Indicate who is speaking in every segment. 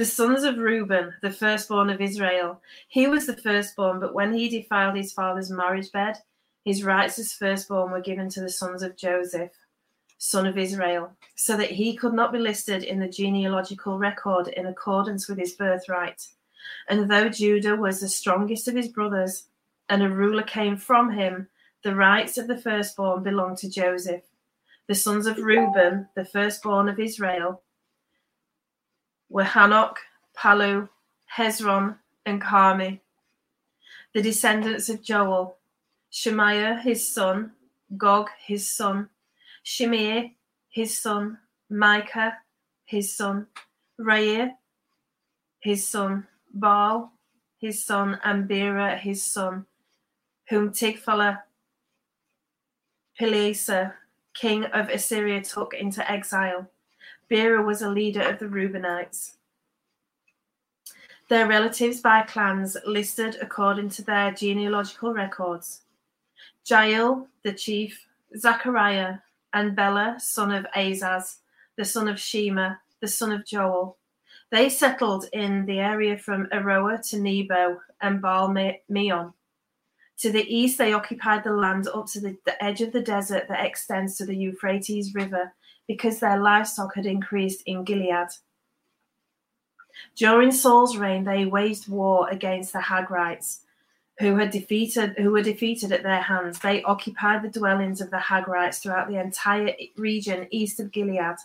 Speaker 1: The sons of Reuben, the firstborn of Israel. He was the firstborn, but when he defiled his father's marriage bed, his rights as firstborn were given to the sons of Joseph, son of Israel, so that he could not be listed in the genealogical record in accordance with his birthright. And though Judah was the strongest of his brothers, and a ruler came from him, the rights of the firstborn belonged to Joseph. The sons of Reuben, the firstborn of Israel, were Hanok, Pallu, Hezron, and Carmi. The descendants of Joel, Shemaiah his son, Gog his son, Shimei his son, Micah his son, Reir his son, Baal his son, and Bera his son, whom Tiglath Pileser, king of Assyria, took into exile. Bera was a leader of the Reubenites. Their relatives by clans listed according to their genealogical records. Jael, the chief, Zachariah, and Bela, son of Azaz, the son of Shema, the son of Joel. They settled in the area from Aroer to Nebo and Baal Meon. To the east, they occupied the land up to the, the edge of the desert that extends to the Euphrates River because their livestock had increased in Gilead. During Saul's reign, they waged war against the Hagrites, who had defeated who were defeated at their hands. They occupied the dwellings of the Hagrites throughout the entire region east of Gilead.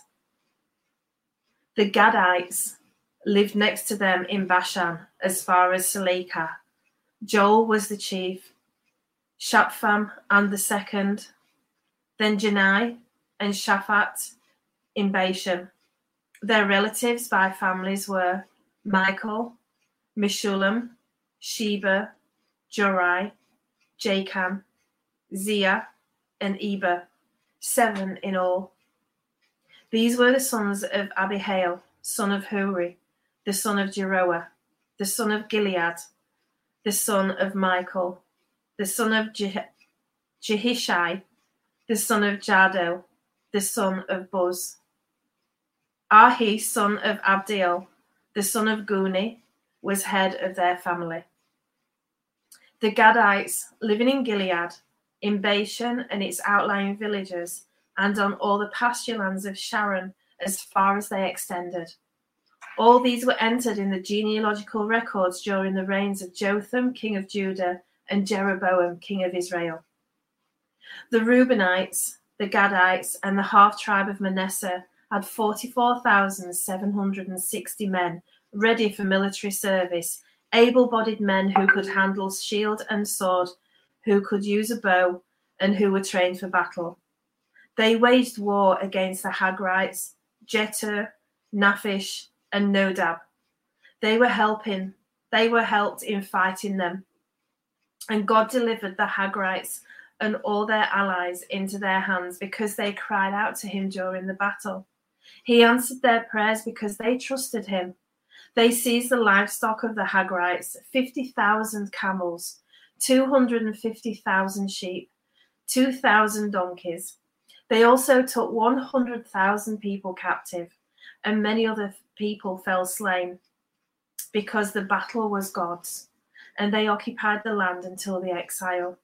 Speaker 1: The Gadites lived next to them in Bashan as far as Salekah. Joel was the chief, Shapham and the second, then Janai and Shaphat in Bashan. Their relatives by families were Michael, Meshullam, Sheba, Jorai, Jachan, Zia, and Eber, seven in all. These were the sons of Abihail, son of Huri, the son of Jeroah, the son of Gilead, the son of Michael, the son of Je- Jehishai, the son of Jahdo, the son of Buz. Ahi, son of Abdiel, the son of Guni, was head of their family. The Gadites, living in Gilead, in Bashan and its outlying villages, and on all the pasture lands of Sharon as far as they extended. All these were entered in the genealogical records during the reigns of Jotham, king of Judah, and Jeroboam, king of Israel. The Reubenites, the Gadites, and the half tribe of Manasseh had 44,760 men ready for military service, able bodied men who could handle shield and sword, who could use a bow, and who were trained for battle. They waged war against the Hagrites, Jetur, Naphish, and Nodab. They were helping, they were helped in fighting them and God delivered the Hagrites and all their allies into their hands because they cried out to him during the battle. He answered their prayers because they trusted him. They seized the livestock of the Hagrites 50,000 camels, 250,000 sheep, 2,000 donkeys. They also took 100,000 people captive, and many other people fell slain because the battle was God's and they occupied the land until the exile.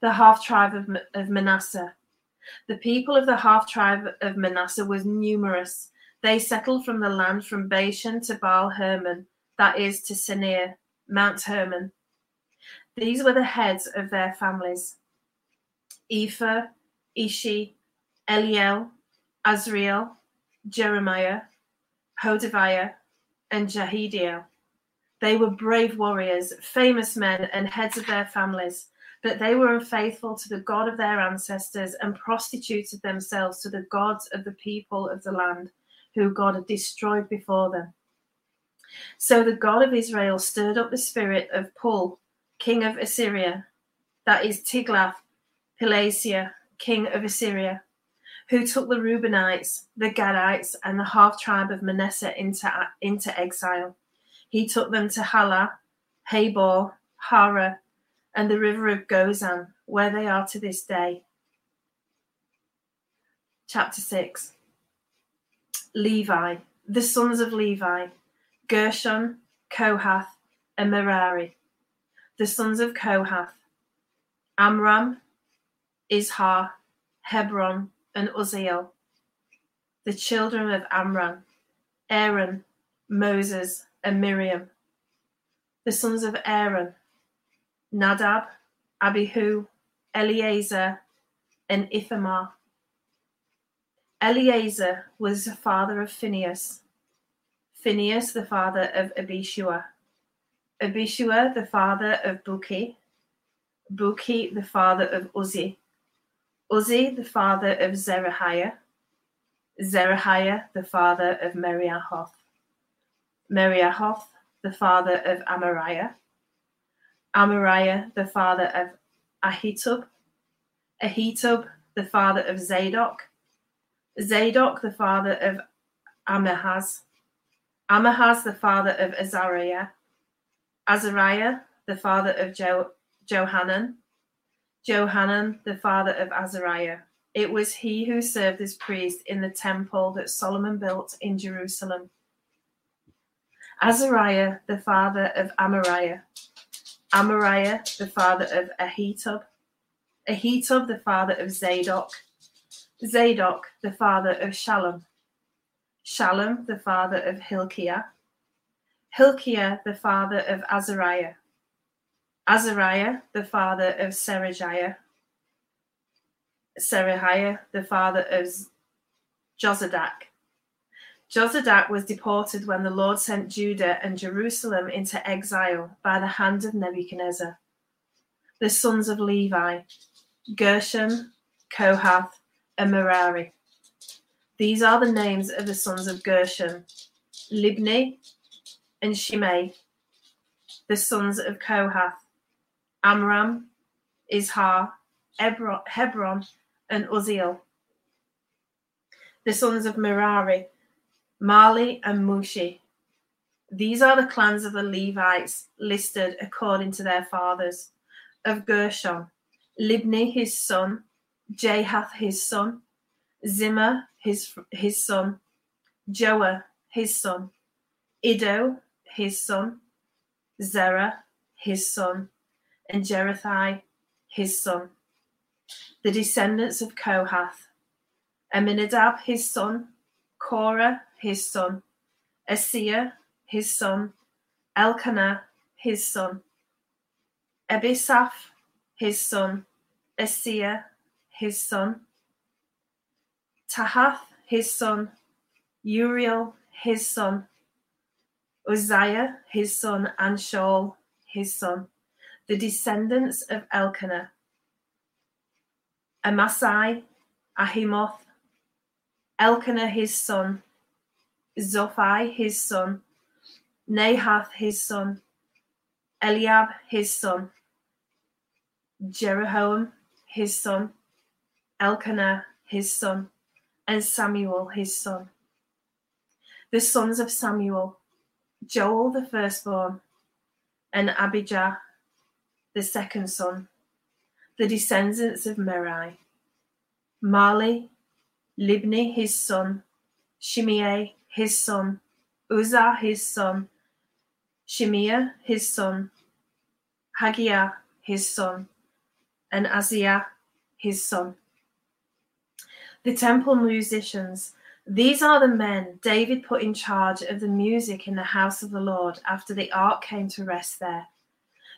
Speaker 1: The half tribe of, of Manasseh. The people of the half tribe of Manasseh was numerous. They settled from the land from Bashan to Baal Hermon, that is to Senir, Mount Hermon. These were the heads of their families Ephah, Ishi, Eliel, Azriel, Jeremiah, Hodaviah, and Jahidiel. They were brave warriors, famous men, and heads of their families, but they were unfaithful to the God of their ancestors and prostituted themselves to the gods of the people of the land, who God had destroyed before them. So the God of Israel stirred up the spirit of Pul, king of Assyria, that is Tiglath Pileser, king of Assyria, who took the Reubenites, the Gadites, and the half tribe of Manasseh into, into exile. He took them to Halah, Habor, Hara, and the river of Gozan, where they are to this day. Chapter 6 Levi, the sons of Levi, Gershon, Kohath, and Merari. The sons of Kohath, Amram, Izhar, Hebron, and Uzziel. The children of Amram, Aaron, Moses, and Miriam. The sons of Aaron, Nadab, Abihu, Eleazar, and Ithamar. Eleazar was the father of Phinehas. Phinehas, the father of Abishua. Abishua, the father of Buki. Buki, the father of Uzzi. Uzzi, the father of Zerahiah. Zerahiah, the father of Meraioth. Meraioth, the father of Amariah. Amariah, the father of Ahitub. Ahitub, the father of Zadok. Zadok, the father of Amahaz. Amahaz, the father of Azariah. Azariah, the father of jo- Johanan. Johanan, the father of Azariah. It was he who served as priest in the temple that Solomon built in Jerusalem. Azariah, the father of Amariah. Amariah, the father of Ahitub. Ahitub, the father of Zadok. Zadok, the father of Shallum. Shallum, the father of Hilkiah. Hilkiah, the father of Azariah. Azariah, the father of Serajiah. Serahiah, the father of Jozadak. Jozadak was deported when the Lord sent Judah and Jerusalem into exile by the hand of Nebuchadnezzar. The sons of Levi, Gershon, Kohath, and Merari. These are the names of the sons of Gershon, Libni and Shimei. The sons of Kohath, Amram, Izhar, Hebron, and Uzziel. The sons of Merari, Mahli and Mushi. These are the clans of the Levites listed according to their fathers. Of Gershon, Libni his son, Jahath his son, Zimmer his, his son, Joah his son, Iddo his son, Zerah his son, and Jeruthai his son. The descendants of Kohath, Aminadab his son, Korah his son, Asiah his son, Elkanah his son, Ebisaph his son, Asiah his son, Tahath his son, Uriel his son, Uzziah his son, and Shaul his son, the descendants of Elkanah, Amasai, Ahimoth, Elkanah his son, Zophai his son, Nahath his son, Eliab his son, Jeroham his son, Elkanah his son, and Samuel his son. The sons of Samuel, Joel the firstborn, and Abijah the second son, the descendants of Merai, Mahli, Libni his son, Shimei his son, Uzzah his son, Shemiah his son, Haggiah his son, and Aziah his son. The temple musicians, these are the men David put in charge of the music in the house of the Lord after the ark came to rest there.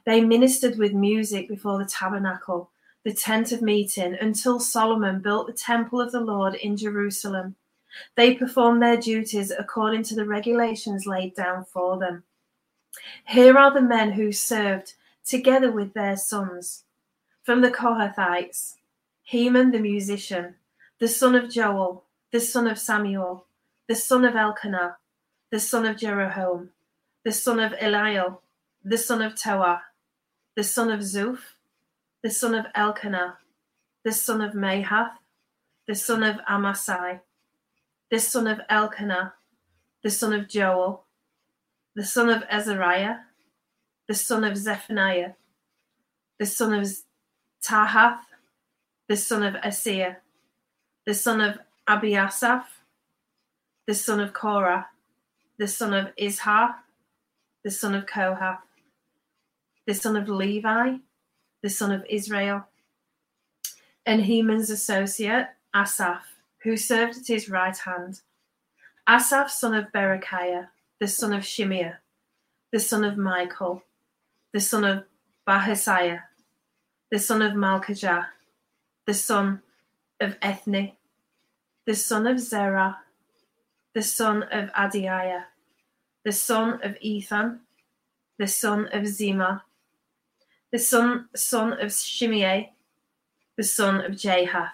Speaker 1: They ministered with music before the tabernacle, the tent of meeting, until Solomon built the temple of the Lord in Jerusalem. They performed their duties according to the regulations laid down for them. Here are the men who served together with their sons. From the Kohathites, Heman the musician, the son of Joel, the son of Samuel, the son of Elkanah, the son of Jeroham, the son of Eliel, the son of Toah, the son of Zuph, the son of Elkanah, the son of Mahath, the son of Amasai, the son of Elkanah, the son of Joel, the son of Azariah, the son of Zephaniah, the son of Tahath, the son of Asiah, the son of Abiasaph, the son of Korah, the son of Izhar, the son of Kohath, the son of Levi, the son of Israel, and Heman's associate, Asaph, who served at his right hand. Asaph, son of Berechiah, the son of Shimeah, the son of Michael, the son of Bahasiah, the son of Malchijah, the son of Ethni, the son of Zerah, the son of Adiah, the son of Ethan, the son of Zima, the son, son of Shimei, the son of Jahath,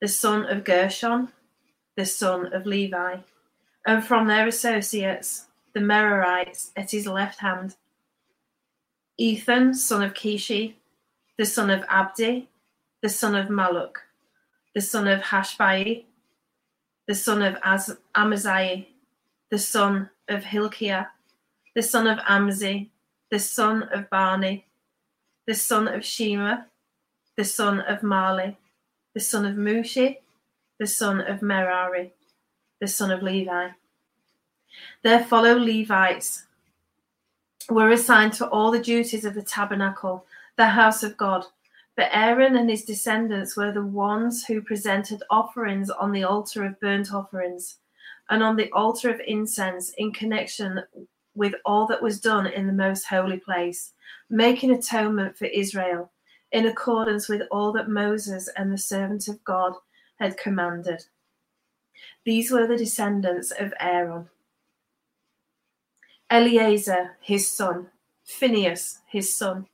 Speaker 1: the son of Gershon, the son of Levi, and from their associates, the Merarites at his left hand, Ethan, son of Kishi, the son of Abdi, the son of Maluk, the son of Hashbai, the son of Az- Amaziah, the son of Hilkiah, the son of Amzi, the son of Bani, the son of Shema, the son of Mahli, the son of Mushi, the son of Merari, the son of Levi. Their fellow Levites were assigned to all the duties of the tabernacle, the house of God, but Aaron and his descendants were the ones who presented offerings on the altar of burnt offerings and on the altar of incense in connection with all that was done in the most holy place, making atonement for Israel in accordance with all that Moses and the servant of God had commanded. These were the descendants of Aaron. Eleazar, his son, Phinehas, his son,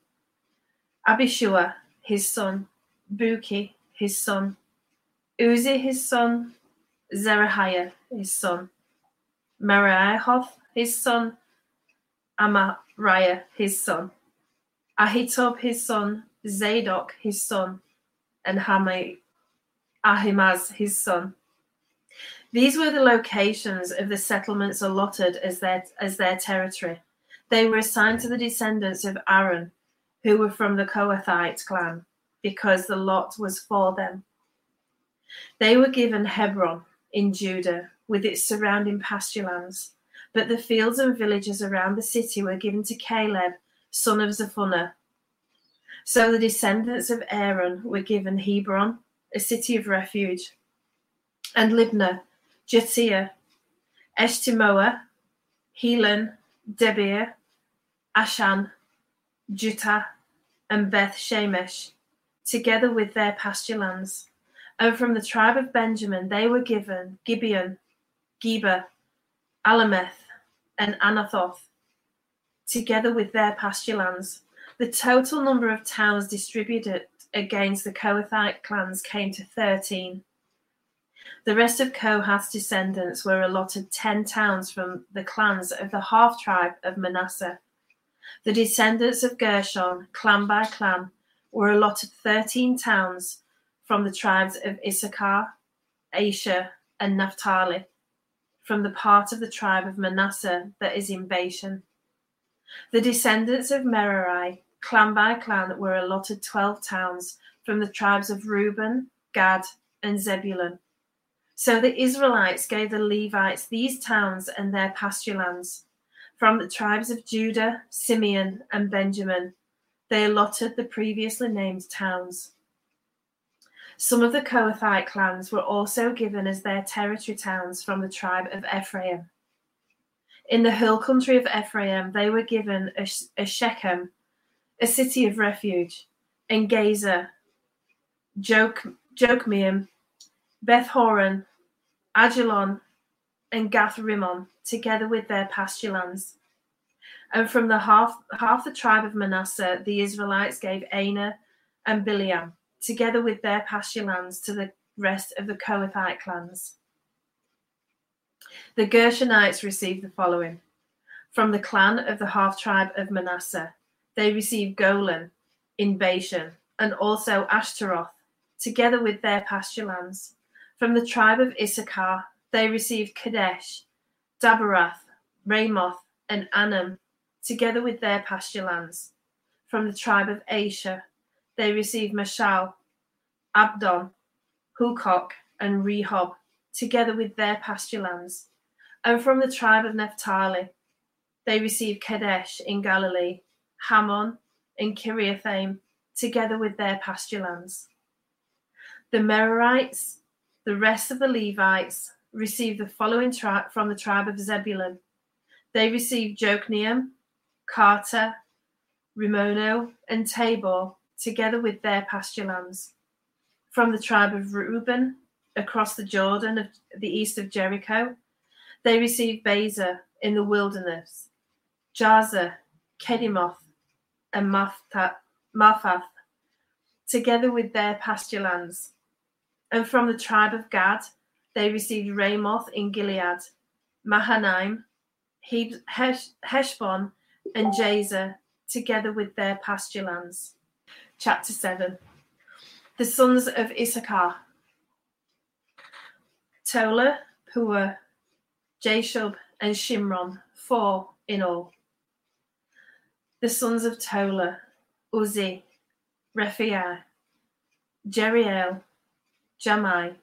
Speaker 1: Abishua, his son, Buki, his son, Uzzi, his son, Zerahiah, his son, Meraioth, his son, Amariah, his son, Ahitub, his son, Zadok, his son, and Hamai, Ahimaaz, his son. These were the locations of the settlements allotted as their, as their territory. They were assigned to the descendants of Aaron, who were from the Kohathite clan, because the lot was for them. They were given Hebron in Judah with its surrounding pasture lands, but the fields and villages around the city were given to Caleb, son of Zephunah. So the descendants of Aaron were given Hebron, a city of refuge, and Libnah, Jattir, Eshtemoa, Helon, Debir, Ashan, Juttah, and Beth Shemesh, together with their pasture lands. And from the tribe of Benjamin they were given Gibeon, Geba, Alameth, and Anathoth, together with their pasture lands. The total number of towns distributed against the Kohathite clans came to 13. The rest of Kohath's descendants were allotted 10 towns from the clans of the half tribe of Manasseh. The descendants of Gershon, clan by clan, were allotted 13 towns from the tribes of Issachar, Asher, and Naphtali, from the part of the tribe of Manasseh that is in Bashan. The descendants of Merari, clan by clan, were allotted 12 towns from the tribes of Reuben, Gad, and Zebulun. So the Israelites gave the Levites these towns and their pasture lands. From the tribes of Judah, Simeon, and Benjamin, they allotted the previously named towns. Some of the Kohathite clans were also given as their territory towns from the tribe of Ephraim. In the hill country of Ephraim, they were given a, a Shechem, a city of refuge, and Gaza, Jok, Jokmeam, Beth Horon, Ajalon, and Gath Rimmon, together with their pasture lands. And from the half half the tribe of Manasseh, the Israelites gave Aner and Bileam, together with their pasture lands, to the rest of the Kohathite clans. The Gershonites received the following from the clan of the half tribe of Manasseh. They received Golan in Bashan and also Ashtaroth, together with their pasture lands. From the tribe of Issachar, they received Kadesh, Daberath, Ramoth, and Anam, together with their pasture lands. From the tribe of Asher, they received Mashal, Abdon, Hukok, and Rehob, together with their pasture lands. And from the tribe of Naphtali, they received Kadesh in Galilee, Hammon, and Kiriathaim, together with their pasture lands. The Merarites, the rest of the Levites, received the following tribe from the tribe of Zebulun. They received Jokneam, Kartah, Rimono, and Tabor, together with their pasture lands. From the tribe of Reuben, across the Jordan of the east of Jericho, they received Bezer in the wilderness, Jazer, Kedemoth, and Maphath, together with their pasture lands. And from the tribe of Gad, they received Ramoth in Gilead, Mahanaim, Heshbon, and Jazer, together with their pasture lands. Chapter 7 The sons of Issachar Tola, Pua, Jashub, and Shimron, four in all. The sons of Tola, Uzzi, Rephiah, Jeriel, Jamai,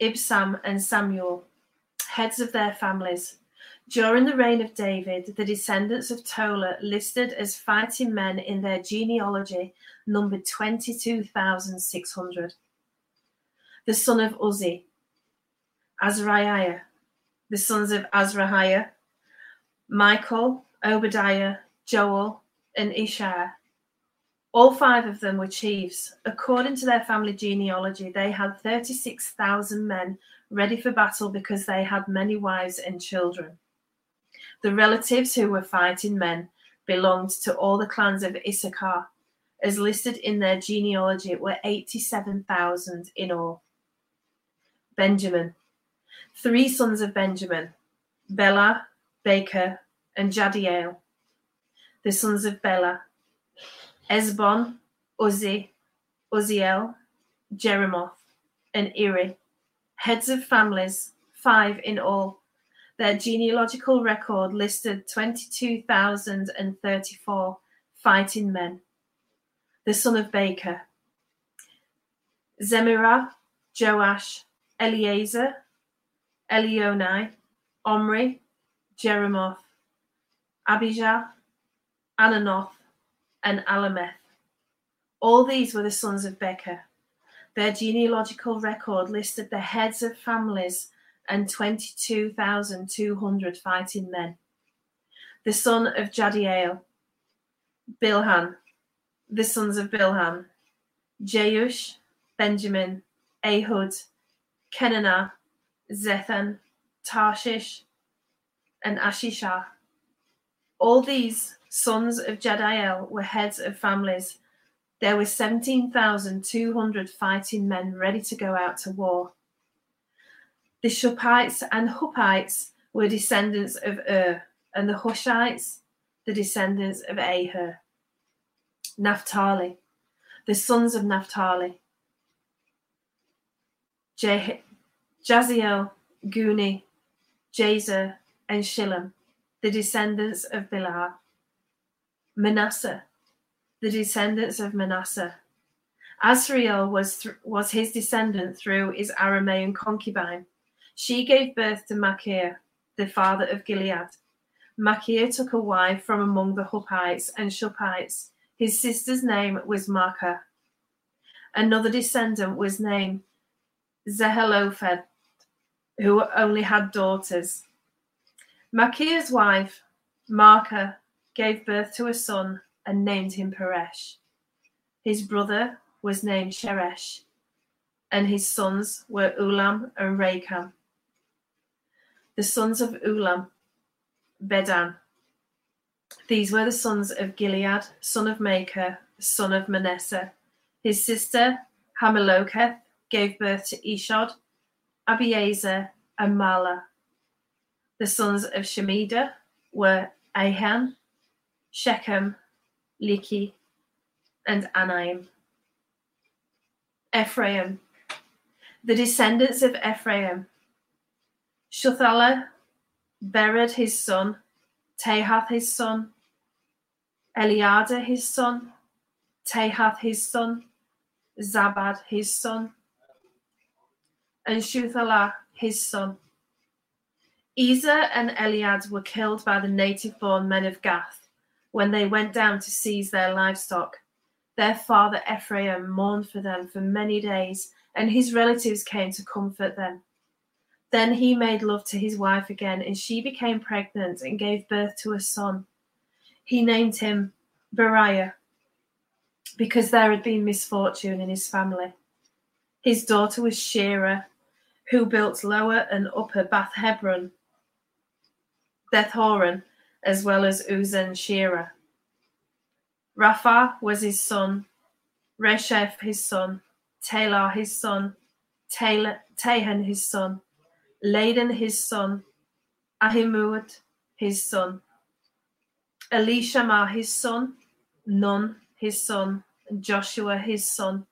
Speaker 1: Ibsam, and Samuel, heads of their families. During the reign of David, the descendants of Tola, listed as fighting men in their genealogy, numbered 22,600. The son of Uzzi, Azariah, the sons of Azariah, Michael, Obadiah, Joel, and Ishah. All five of them were chiefs. According to their family genealogy, they had 36,000 men ready for battle because they had many wives and children. The relatives who were fighting men belonged to all the clans of Issachar, as listed in their genealogy, were 87,000 in all. Benjamin. Three sons of Benjamin Bela, Baker, and Jadiel. The sons of Bela Esbon, Uzzi, Uzziel, Jeremoth, and Eri, heads of families, five in all. Their genealogical record listed 22,034 fighting men. The son of Baker, Zemirah, Joash, Eliezer, Elionai, Omri, Jeremoth, Abijah, Ananoth, and Alameth. All these were the sons of Becher. Their genealogical record listed the heads of families and 22,200 fighting men. The son of Jadiel, Bilhan, the sons of Bilhan, Jeush, Benjamin, Ehud, Kenana, Zethan, Tarshish, and Ashishah. All these sons of Jadiel were heads of families. There were 17,200 fighting men ready to go out to war. The Shuppites and Huppites were descendants of Ur, and the Hushites, the descendants of Aher. Naphtali, the sons of Naphtali. Je- Jaziel, Guni, Jazer, and Shillem, the descendants of Bilhah. Manasseh, the descendants of Manasseh. Asriel was, th- was his descendant through his Aramaean concubine. She gave birth to Machir, the father of Gilead. Machir took a wife from among the Huppites and Shuppites. His sister's name was Maacah. Another descendant was named Zehelophehad, who only had daughters. Machir's wife, Maacah, gave birth to a son and named him Peresh. His brother was named Sheresh, and his sons were Ulam and Rakam. The sons of Ulam, Bedan. These were the sons of Gilead, son of Machir, son of Manasseh. His sister Hameloketh gave birth to Ishod, Abiezer, and Mala. The sons of Shemida were Ahan, Shechem, Liki, and Anaim. Ephraim. The descendants of Ephraim. Shuthala, Bered his son, Tahath his son, Eliada his son, Tahath his son, Zabad his son, and Shuthala his son. Ezer and Eliad were killed by the native born men of Gath when they went down to seize their livestock. Their father Ephraim mourned for them for many days, and his relatives came to comfort them. Then he made love to his wife again, and she became pregnant and gave birth to a son. He named him Beriah because there had been misfortune in his family. His daughter was Sheerah, who built lower and upper Bath Hebron, Beth Horon, as well as Uzan Sheerah. Rapha was his son, Resheph his son, Taylor his son, Tahan his son, Ladan his son, Ahimud his son, Elishama his son, Nun his son, Joshua his son.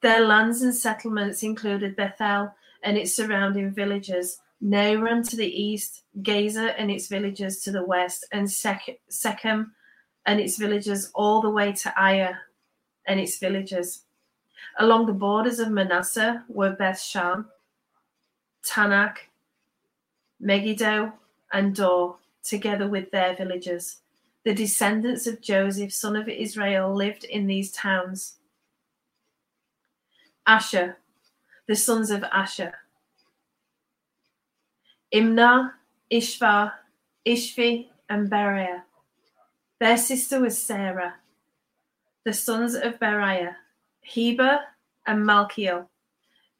Speaker 1: Their lands and settlements included Bethel and its surrounding villages, Naaran to the east, Gaza and its villages to the west, and Shechem and its villages all the way to Aya and its villages. Along the borders of Manasseh were Beth Shan, Tanak, Megiddo, and Dor, together with their villages. The descendants of Joseph, son of Israel, lived in these towns. Asher, the sons of Asher. Imnah, Ishva, Ishvi, and Beriah. Their sister was Sarah. The sons of Beriah, Heber and Malchiel,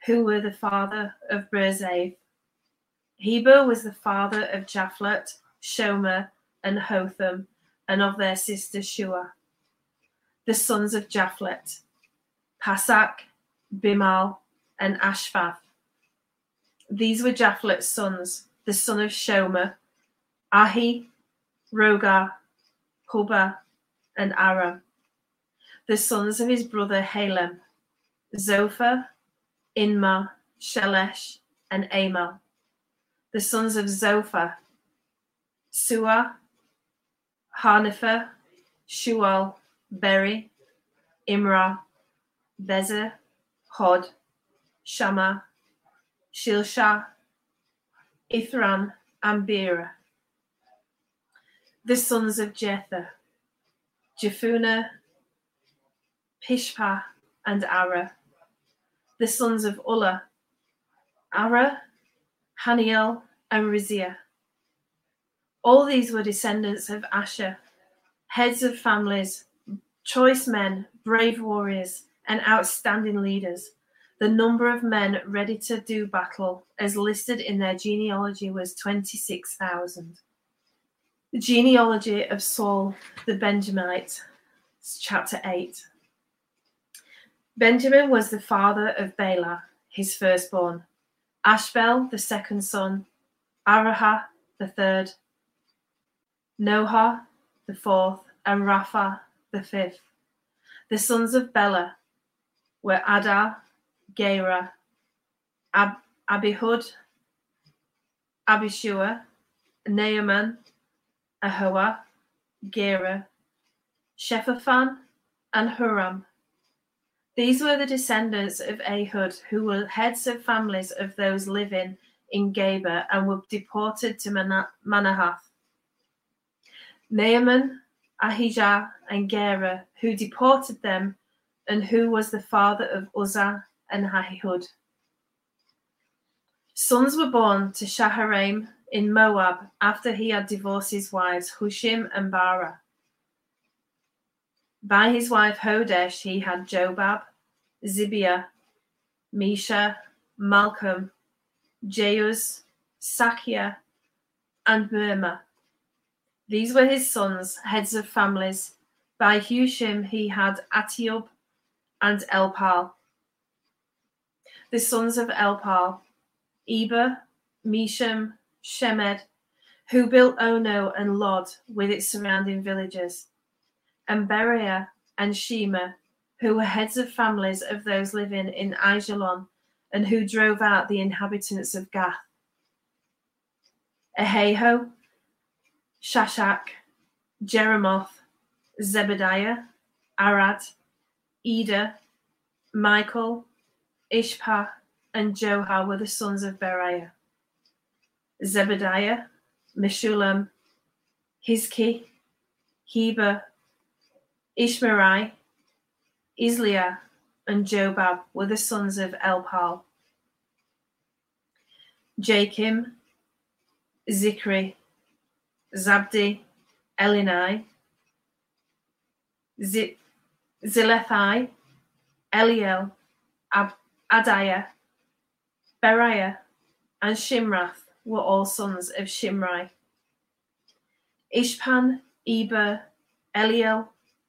Speaker 1: who were the father of Berzave. Heber was the father of Japhlet, Shomer, and Hotham, and of their sister Shua. The sons of Japhlet, Pasak, Bimal, and Ashvath. These were Japhlet's sons, the son of Shomer, Ahi, Rogar, Hubah, and Aram. The sons of his brother Halem, Zophah, Inma, Shelesh, and Amal. The sons of Zophah, Suah, Harnepher, Shual, Beri, Imrah, Bezer, Hod, Shama, Shilshah, Ithran, and Beerah. The sons of Jether, Jephunneh, Pishpa, and Ara. The sons of Ulla, Ara, Haniel, and Rizia. All these were descendants of Asher, heads of families, choice men, brave warriors, and outstanding leaders. The number of men ready to do battle, as listed in their genealogy, was 26,000. The genealogy of Saul the Benjamite, chapter 8. Benjamin was the father of Bela, his firstborn, Ashbel, the second son, Arahah, the third, Noha, the fourth, and Rapha, the fifth. The sons of Bela were Adar, Gera, Ab- Abihud, Abishua, Naaman, Ahoa, Gera, Shephaphan, and Huram. These were the descendants of Ehud, who were heads of families of those living in Geba and were deported to Manahath. Naaman, Ahijah, and Gera, who deported them, and who was the father of Uzzah and Ahihud. Sons were born to Shaharaim in Moab after he had divorced his wives Hushim and Bara. By his wife Hodesh he had Jobab, Zibiah, Misha, Malkam, Jeuz, Sakia, and Mirma. These were his sons, heads of families. By Hushim he had Atiub and Elpal. The sons of Elpal, Eber, Misham, Shemed, who built Ono and Lod with its surrounding villages, and Beriah and Shema, who were heads of families of those living in Aijalon, and who drove out the inhabitants of Gath. Ahio, Shashak, Jeremoth, Zebediah, Arad, Eder, Michael, Ishpah, and Johar were the sons of Beriah. Zebediah, Meshulam, Hizki, Heber, Ishmerai, Isliah, and Jobab were the sons of Elpal. Jakim, Zikri, Zabdi, Elinai, Z- Zilethai, Eliel, Ab- Adiah, Beriah, and Shimrath were all sons of Shimrai. Ishpan, Eber, Eliel,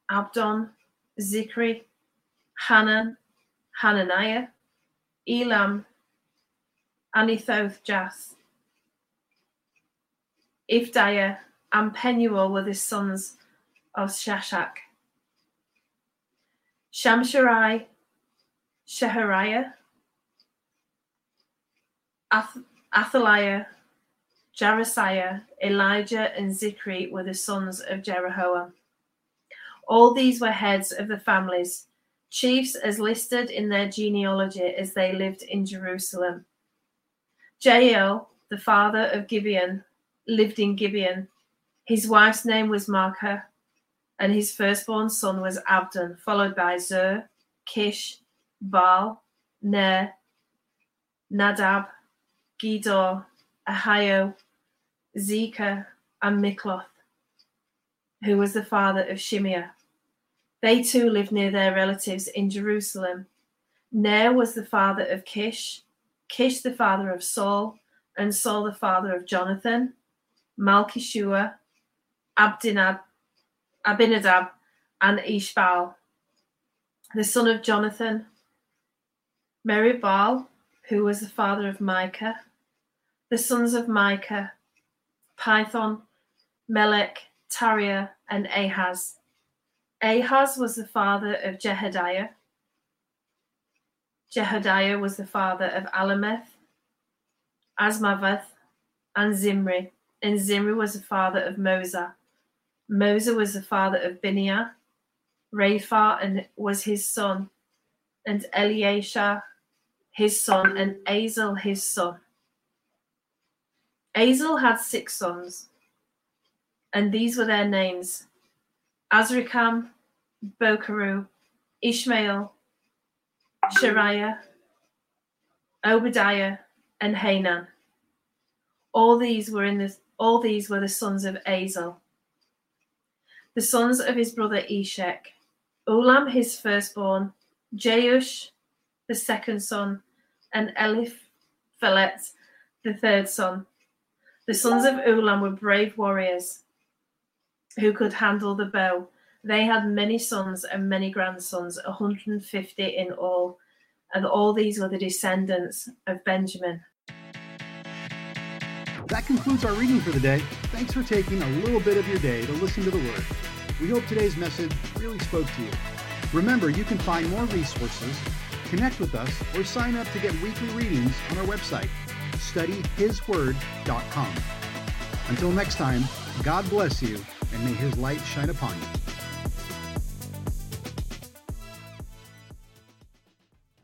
Speaker 1: Abdon, Zikri, Hanan, Hananiah, Elam, Anithoth Jath, Ifdiah, and Penuel were the sons of Shashak. Shamsharai, Shehariah, Ath- Athaliah, Jarasiah, Elijah, and Zikri were the sons of Jeroboam. All these were heads of the families, chiefs as listed in their genealogy as they lived in Jerusalem. Jael, the father of Gibeon, lived in Gibeon. His wife's name was Maacah, and his firstborn son was Abdon, followed by Zur, Kish, Baal, Ner, Nadab, Gedor, Ahio, Zekah, and Mikloth, who was the father of Shimeah. They too lived near their relatives in Jerusalem. Ner was the father of Kish, Kish the father of Saul, and Saul the father of Jonathan, Malchishua, Abdinab, Abinadab, and Ishbal, the son of Jonathan, Meribbaal, who was the father of Micah, the sons of Micah, Pithon, Melech, Tariah, and Ahaz. Ahaz was the father of Jehediah. Jehediah was the father of Alameth, Asmaveth, and Zimri. And Zimri was the father of Mosa. Mosa was the father of Biniah. Rapha and was his son, and Eliashah his son, and Azel his son. Azel had six sons, and these were their names Azrikam, Bokeru, Ishmael, Shariah, Obadiah, and Hanan. All these were in the all these were the sons of Azel. The sons of his brother Eshek, Ulam his firstborn, Jeush the second son, and Eliphalet the third son. The sons of Ulam were brave warriors who could handle the bow. They had many sons and many grandsons, 150 in all, and all these were the descendants of Benjamin.
Speaker 2: That concludes our reading for the day. Thanks for taking a little bit of your day to listen to the Word. We hope today's message really spoke to you. Remember, you can find more resources, connect with us, or sign up to get weekly readings on our website, studyhisword.com. Until next time, God bless you, and may His light shine upon you.